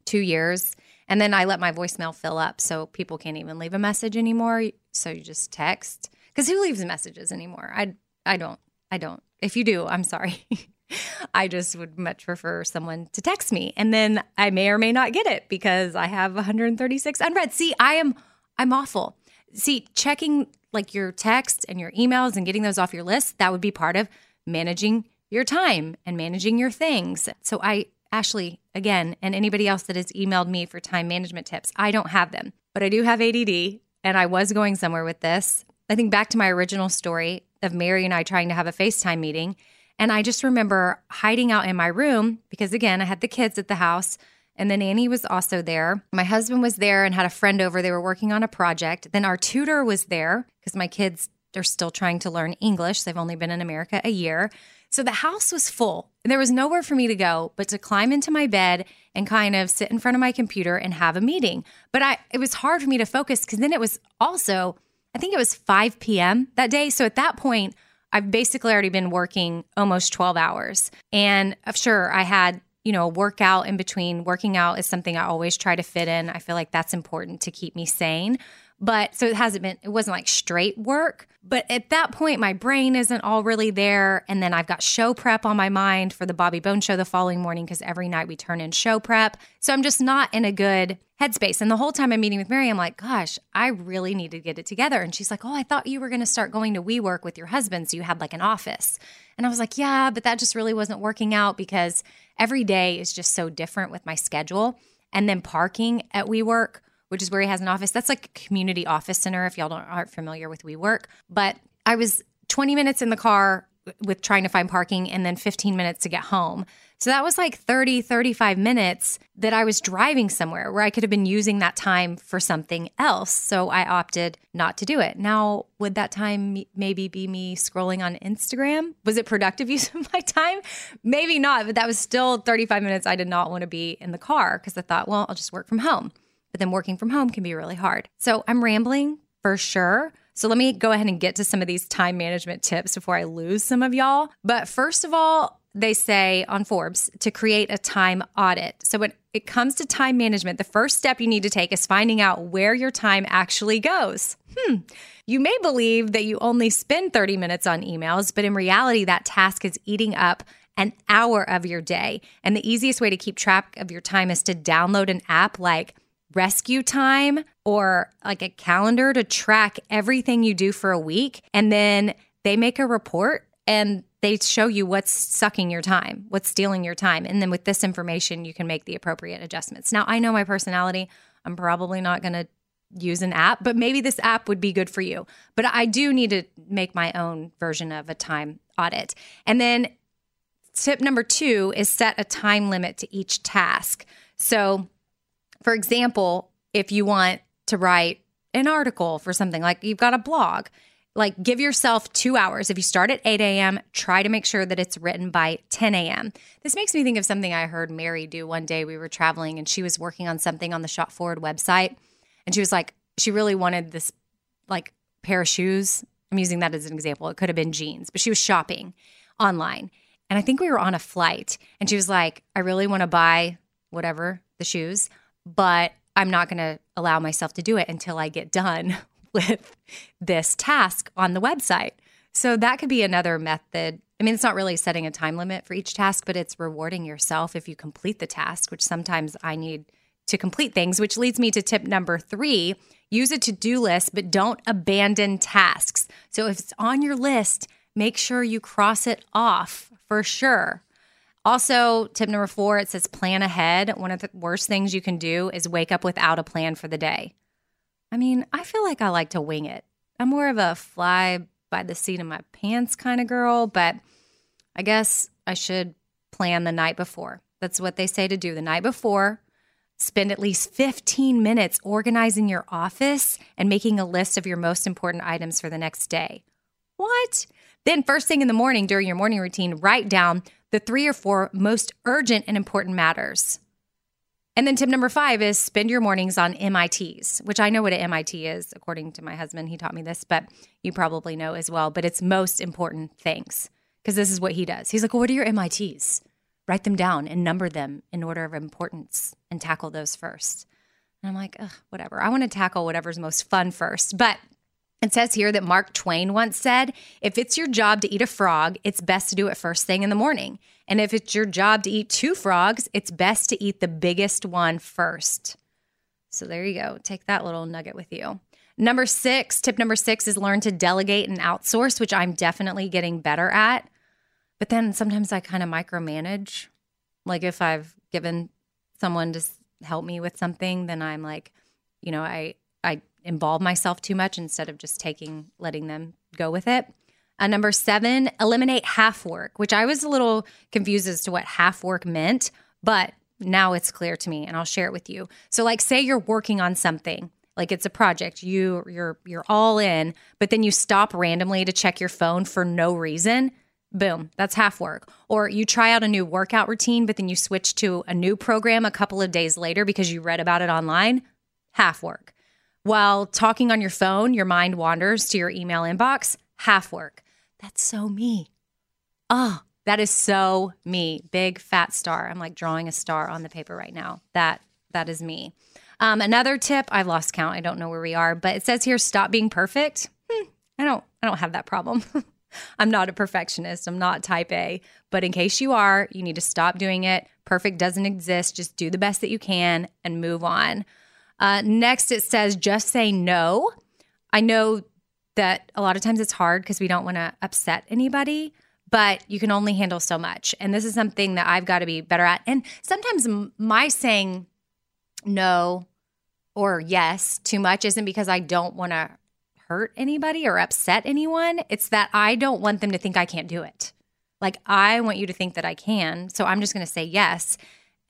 2 years. And then I let my voicemail fill up so people can't even leave a message anymore. So you just text. Cuz who leaves messages anymore? I I don't. I don't. If you do, I'm sorry. I just would much prefer someone to text me and then I may or may not get it because I have 136 unread. See, I am I'm awful. See, checking like your text and your emails and getting those off your list, that would be part of managing your time and managing your things. So I Ashley again and anybody else that has emailed me for time management tips, I don't have them. But I do have ADD and I was going somewhere with this. I think back to my original story of Mary and I trying to have a FaceTime meeting. And I just remember hiding out in my room because, again, I had the kids at the house and then Annie was also there. My husband was there and had a friend over. They were working on a project. Then our tutor was there because my kids are still trying to learn English. They've only been in America a year. So the house was full. And there was nowhere for me to go but to climb into my bed and kind of sit in front of my computer and have a meeting. But I it was hard for me to focus because then it was also, I think it was 5 p.m. that day. So at that point, I've basically already been working almost 12 hours. And uh, sure, I had you know, workout in between. Working out is something I always try to fit in. I feel like that's important to keep me sane. But so it hasn't been, it wasn't like straight work. But at that point, my brain isn't all really there. And then I've got show prep on my mind for the Bobby Bones show the following morning because every night we turn in show prep. So I'm just not in a good headspace. And the whole time I'm meeting with Mary, I'm like, gosh, I really need to get it together. And she's like, oh, I thought you were going to start going to WeWork with your husband. So you had like an office. And I was like, yeah, but that just really wasn't working out because every day is just so different with my schedule. And then parking at WeWork, which is where he has an office, that's like a community office center if y'all don't, aren't familiar with WeWork. But I was 20 minutes in the car with trying to find parking and then 15 minutes to get home. So that was like 30, 35 minutes that I was driving somewhere where I could have been using that time for something else. So I opted not to do it. Now, would that time maybe be me scrolling on Instagram? Was it productive use of my time? Maybe not, but that was still 35 minutes I did not want to be in the car because I thought, well, I'll just work from home. But then working from home can be really hard. So I'm rambling for sure. So let me go ahead and get to some of these time management tips before I lose some of y'all. But first of all, they say on Forbes to create a time audit. So when it comes to time management, the first step you need to take is finding out where your time actually goes. Hmm. You may believe that you only spend 30 minutes on emails, but in reality, that task is eating up an hour of your day. And the easiest way to keep track of your time is to download an app like Rescue Time or like a calendar to track everything you do for a week. And then they make a report and they show you what's sucking your time, what's stealing your time. And then with this information, you can make the appropriate adjustments. Now, I know my personality. I'm probably not going to use an app, but maybe this app would be good for you. But I do need to make my own version of a time audit. And then tip number two is set a time limit to each task. So, for example, if you want to write an article for something like you've got a blog, like give yourself two hours. If you start at 8 a.m., try to make sure that it's written by 10 a.m. This makes me think of something I heard Mary do one day. We were traveling and she was working on something on the Shop Forward website. And she was like, she really wanted this like pair of shoes. I'm using that as an example. It could have been jeans, but she was shopping online. And I think we were on a flight and she was like, I really want to buy whatever the shoes, but I'm not going to allow myself to do it until I get done with this task on the website. So that could be another method. I mean, it's not really setting a time limit for each task, but it's rewarding yourself if you complete the task, which sometimes I need to complete things, which leads me to tip number three use a to do list, but don't abandon tasks. So if it's on your list, make sure you cross it off for sure. Also, tip number four, it says plan ahead. One of the worst things you can do is wake up without a plan for the day. I mean, I feel like I like to wing it. I'm more of a fly by the seat of my pants kind of girl, but I guess I should plan the night before. That's what they say to do the night before. Spend at least 15 minutes organizing your office and making a list of your most important items for the next day. What? Then, first thing in the morning during your morning routine, write down the three or four most urgent and important matters. And then tip number five is spend your mornings on MITs, which I know what an MIT is, according to my husband. He taught me this, but you probably know as well. But it's most important things because this is what he does. He's like, well, What are your MITs? Write them down and number them in order of importance and tackle those first. And I'm like, whatever. I want to tackle whatever's most fun first. But it says here that Mark Twain once said, if it's your job to eat a frog, it's best to do it first thing in the morning. And if it's your job to eat two frogs, it's best to eat the biggest one first. So there you go. Take that little nugget with you. Number six, tip number six is learn to delegate and outsource, which I'm definitely getting better at. But then sometimes I kind of micromanage. Like if I've given someone to help me with something, then I'm like, you know, I I involve myself too much instead of just taking, letting them go with it. Uh, number seven, eliminate half work, which I was a little confused as to what half work meant, but now it's clear to me and I'll share it with you. So like say you're working on something, like it's a project, you you're you're all in, but then you stop randomly to check your phone for no reason. Boom, that's half work. Or you try out a new workout routine, but then you switch to a new program a couple of days later because you read about it online. Half work. While talking on your phone, your mind wanders to your email inbox. Half work. That's so me. Oh, that is so me. Big fat star. I'm like drawing a star on the paper right now. That that is me. Um, another tip, I've lost count. I don't know where we are, but it says here stop being perfect. Hmm, I don't I don't have that problem. I'm not a perfectionist. I'm not type A. But in case you are, you need to stop doing it. Perfect doesn't exist. Just do the best that you can and move on. Uh, next, it says just say no. I know that a lot of times it's hard because we don't want to upset anybody, but you can only handle so much. And this is something that I've got to be better at. And sometimes my saying no or yes too much isn't because I don't want to hurt anybody or upset anyone. It's that I don't want them to think I can't do it. Like, I want you to think that I can. So I'm just going to say yes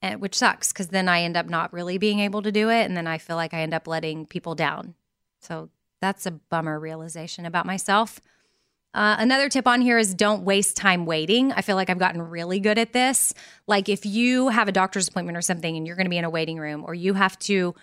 and, which sucks because then I end up not really being able to do it. And then I feel like I end up letting people down. So that's a bummer realization about myself. Uh, another tip on here is don't waste time waiting. I feel like I've gotten really good at this. Like if you have a doctor's appointment or something and you're going to be in a waiting room or you have to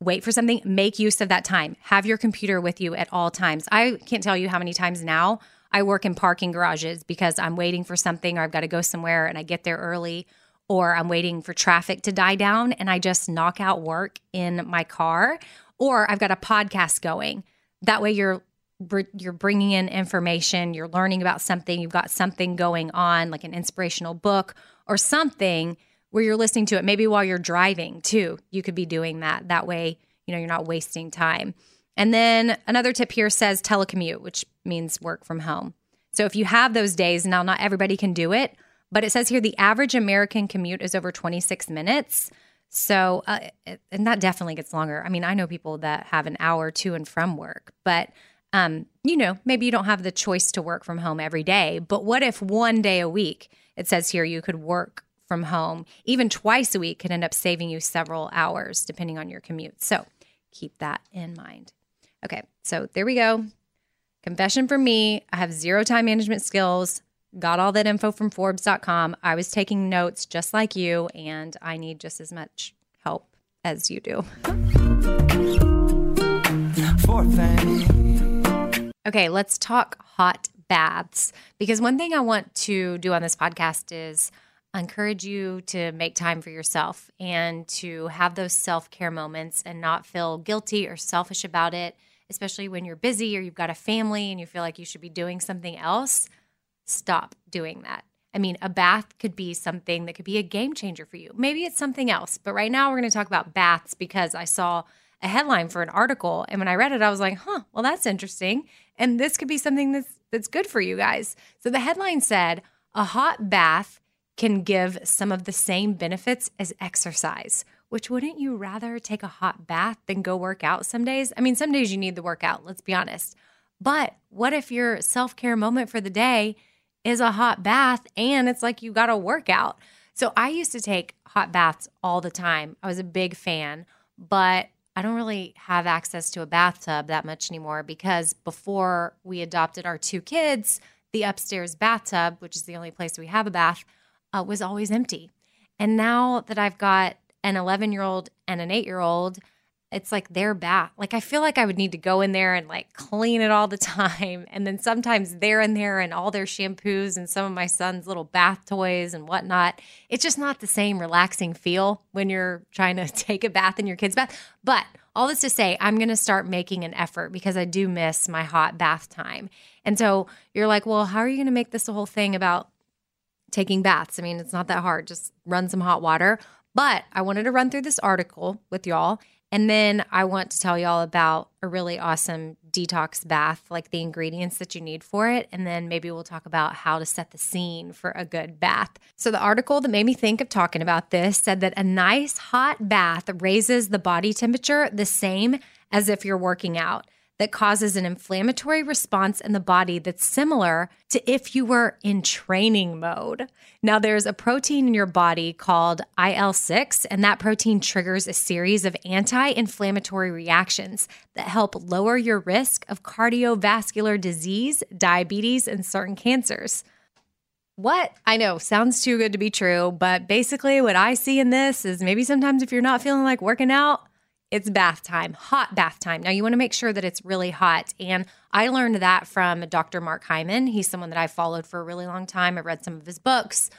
wait for something, make use of that time. Have your computer with you at all times. I can't tell you how many times now I work in parking garages because I'm waiting for something or I've got to go somewhere and I get there early or I'm waiting for traffic to die down and I just knock out work in my car, or I've got a podcast going. That way you're you're bringing in information, you're learning about something, you've got something going on like an inspirational book or something where you're listening to it maybe while you're driving too. You could be doing that. That way, you know, you're not wasting time. And then another tip here says telecommute, which means work from home. So if you have those days, now not everybody can do it, but it says here the average American commute is over 26 minutes. So, uh, and that definitely gets longer. I mean, I know people that have an hour to and from work, but um, you know, maybe you don't have the choice to work from home every day. But what if one day a week, it says here, you could work from home, even twice a week could end up saving you several hours depending on your commute. So keep that in mind. Okay, so there we go. Confession for me I have zero time management skills got all that info from Forbes.com. I was taking notes just like you, and I need just as much help as you do. Okay, let's talk hot baths because one thing I want to do on this podcast is encourage you to make time for yourself and to have those self care moments and not feel guilty or selfish about it, especially when you're busy or you've got a family and you feel like you should be doing something else stop doing that. I mean, a bath could be something that could be a game changer for you. Maybe it's something else, but right now we're going to talk about baths because I saw a headline for an article and when I read it I was like, "Huh, well that's interesting." And this could be something that's that's good for you guys. So the headline said, "A hot bath can give some of the same benefits as exercise. Which wouldn't you rather take a hot bath than go work out some days? I mean, some days you need the workout, let's be honest. But what if your self care moment for the day is a hot bath and it's like you got a workout? So I used to take hot baths all the time. I was a big fan, but I don't really have access to a bathtub that much anymore because before we adopted our two kids, the upstairs bathtub, which is the only place we have a bath, uh, was always empty. And now that I've got an 11 year old and an eight year old, it's like their bath. Like I feel like I would need to go in there and like clean it all the time. And then sometimes they're in there and all their shampoos and some of my son's little bath toys and whatnot. It's just not the same relaxing feel when you're trying to take a bath in your kid's bath. But all this to say, I'm going to start making an effort because I do miss my hot bath time. And so you're like, well, how are you going to make this a whole thing about taking baths? I mean, it's not that hard. Just run some hot water. But I wanted to run through this article with y'all and then I want to tell y'all about a really awesome detox bath, like the ingredients that you need for it. And then maybe we'll talk about how to set the scene for a good bath. So, the article that made me think of talking about this said that a nice hot bath raises the body temperature the same as if you're working out that causes an inflammatory response in the body that's similar to if you were in training mode. Now, there's a protein in your body called IL 6, and that protein triggers a series of anti inflammatory reactions that help lower your risk of cardiovascular disease, diabetes, and certain cancers. What? I know, sounds too good to be true, but basically, what I see in this is maybe sometimes if you're not feeling like working out, it's bath time, hot bath time. Now, you want to make sure that it's really hot. And I learned that from Dr. Mark Hyman. He's someone that I followed for a really long time. I read some of his books,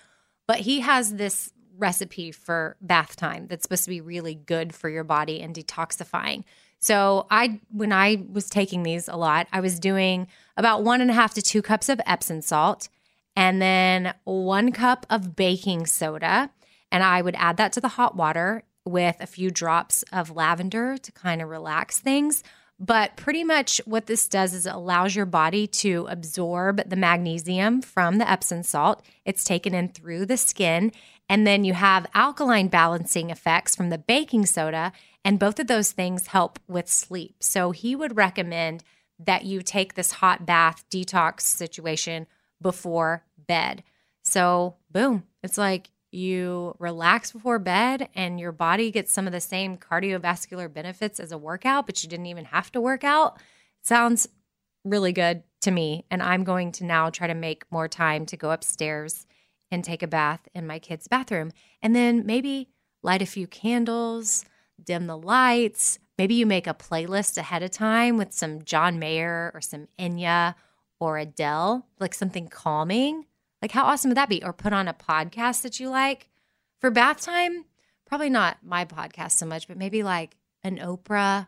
but he has this recipe for bath time that's supposed to be really good for your body and detoxifying. So, I, when I was taking these a lot, I was doing about one and a half to two cups of Epsom salt and then one cup of baking soda. And I would add that to the hot water with a few drops of lavender to kind of relax things. But pretty much what this does is it allows your body to absorb the magnesium from the Epsom salt. It's taken in through the skin. And then you have alkaline balancing effects from the baking soda. And both of those things help with sleep. So he would recommend that you take this hot bath detox situation before bed. So, boom, it's like you relax before bed and your body gets some of the same cardiovascular benefits as a workout, but you didn't even have to work out. Sounds really good to me. And I'm going to now try to make more time to go upstairs and take a bath in my kid's bathroom. And then maybe light a few candles, dim the lights. Maybe you make a playlist ahead of time with some John Mayer or some Enya or Adele, like something calming like, how awesome would that be? Or put on a podcast that you like for bath time. Probably not my podcast so much, but maybe like an Oprah,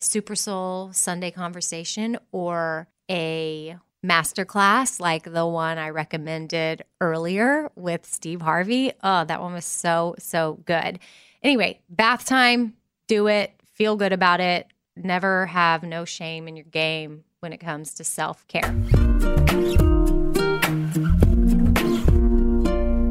Super Soul Sunday conversation or a masterclass like the one I recommended earlier with Steve Harvey. Oh, that one was so, so good. Anyway, bath time, do it, feel good about it. Never have no shame in your game when it comes to self care.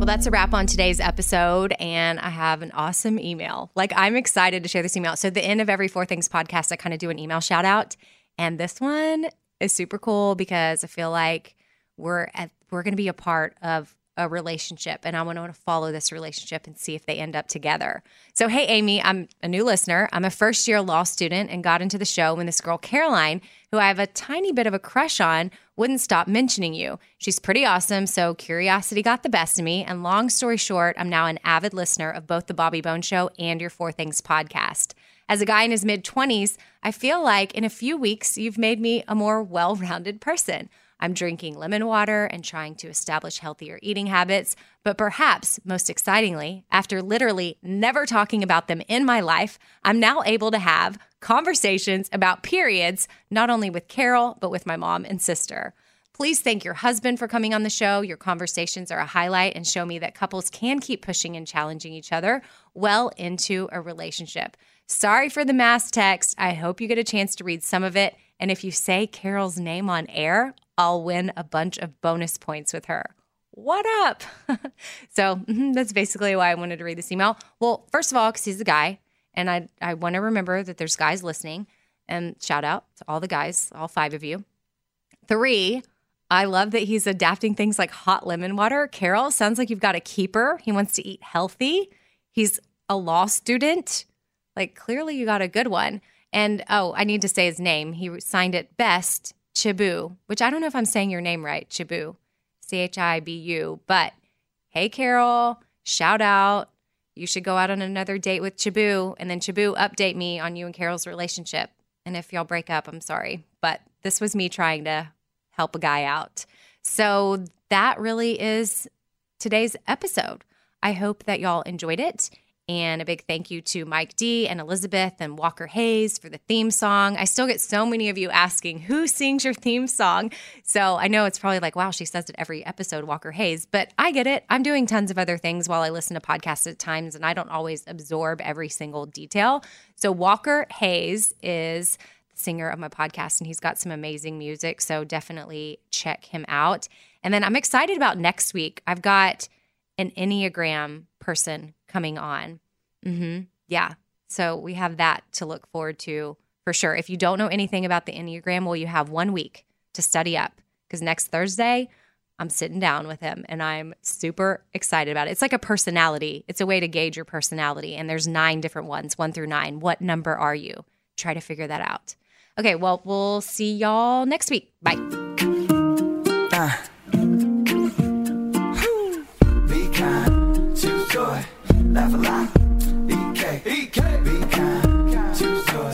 Well, that's a wrap on today's episode. And I have an awesome email. Like, I'm excited to share this email. So, the end of every Four Things podcast, I kind of do an email shout out. And this one is super cool because I feel like we're at, we're going to be a part of a relationship and I want to follow this relationship and see if they end up together. So, hey, Amy, I'm a new listener. I'm a first year law student and got into the show when this girl, Caroline, who I have a tiny bit of a crush on, wouldn't stop mentioning you. She's pretty awesome. So, curiosity got the best of me. And long story short, I'm now an avid listener of both the Bobby Bones Show and your Four Things podcast. As a guy in his mid 20s, I feel like in a few weeks, you've made me a more well rounded person. I'm drinking lemon water and trying to establish healthier eating habits. But perhaps most excitingly, after literally never talking about them in my life, I'm now able to have conversations about periods, not only with Carol, but with my mom and sister. Please thank your husband for coming on the show. Your conversations are a highlight and show me that couples can keep pushing and challenging each other well into a relationship. Sorry for the mass text. I hope you get a chance to read some of it. And if you say Carol's name on air, I'll win a bunch of bonus points with her. what up? so mhm, that's basically why I wanted to read this email. Well, first of all, because he's a guy, and I I want to remember that there's guys listening, and shout out to all the guys, all five of you. Three, I love that he's adapting things like hot lemon water. Carol, sounds like you've got a keeper. He wants to eat healthy. He's a law student. Like clearly you got a good one. And oh, I need to say his name. He signed it best Chibu, which I don't know if I'm saying your name right, Chibu. C H I B U. But hey, Carol, shout out. You should go out on another date with Chibu and then Chibu update me on you and Carol's relationship. And if y'all break up, I'm sorry. But this was me trying to help a guy out. So that really is today's episode. I hope that y'all enjoyed it. And a big thank you to Mike D and Elizabeth and Walker Hayes for the theme song. I still get so many of you asking who sings your theme song. So I know it's probably like, wow, she says it every episode, Walker Hayes, but I get it. I'm doing tons of other things while I listen to podcasts at times, and I don't always absorb every single detail. So Walker Hayes is the singer of my podcast, and he's got some amazing music. So definitely check him out. And then I'm excited about next week. I've got an Enneagram person coming on. hmm Yeah. So we have that to look forward to for sure. If you don't know anything about the Enneagram, well, you have one week to study up because next Thursday, I'm sitting down with him and I'm super excited about it. It's like a personality, it's a way to gauge your personality. And there's nine different ones, one through nine. What number are you? Try to figure that out. Okay, well, we'll see y'all next week. Bye. Be laugh a lot. EK, EK, be kind, choose joy,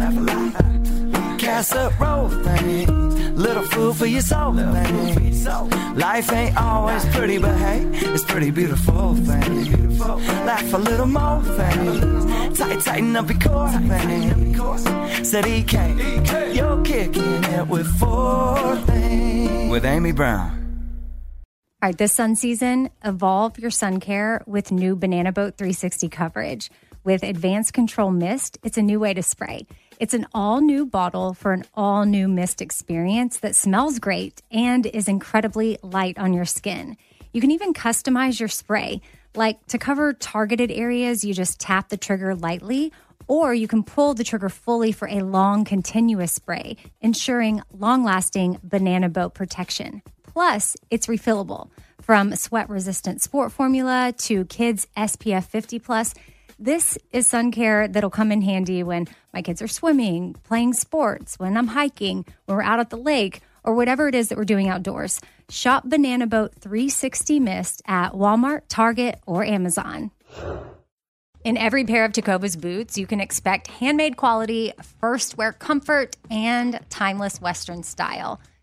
laugh a lot. Cast up, roll things, little food for your soul things. Life ain't always pretty, but hey, it's pretty beautiful things. Laugh a little more things, tight, tighten up your core things. Said EK, you're kicking it with four things. With Amy Brown. All right, this sun season, evolve your sun care with new Banana Boat 360 coverage. With advanced control mist, it's a new way to spray. It's an all new bottle for an all new mist experience that smells great and is incredibly light on your skin. You can even customize your spray. Like to cover targeted areas, you just tap the trigger lightly, or you can pull the trigger fully for a long, continuous spray, ensuring long lasting banana boat protection. Plus, it's refillable. From sweat resistant sport formula to kids SPF 50 plus, this is sun care that'll come in handy when my kids are swimming, playing sports, when I'm hiking, when we're out at the lake, or whatever it is that we're doing outdoors. Shop Banana Boat 360 Mist at Walmart, Target, or Amazon. In every pair of Tecovas boots, you can expect handmade quality, first wear comfort, and timeless Western style.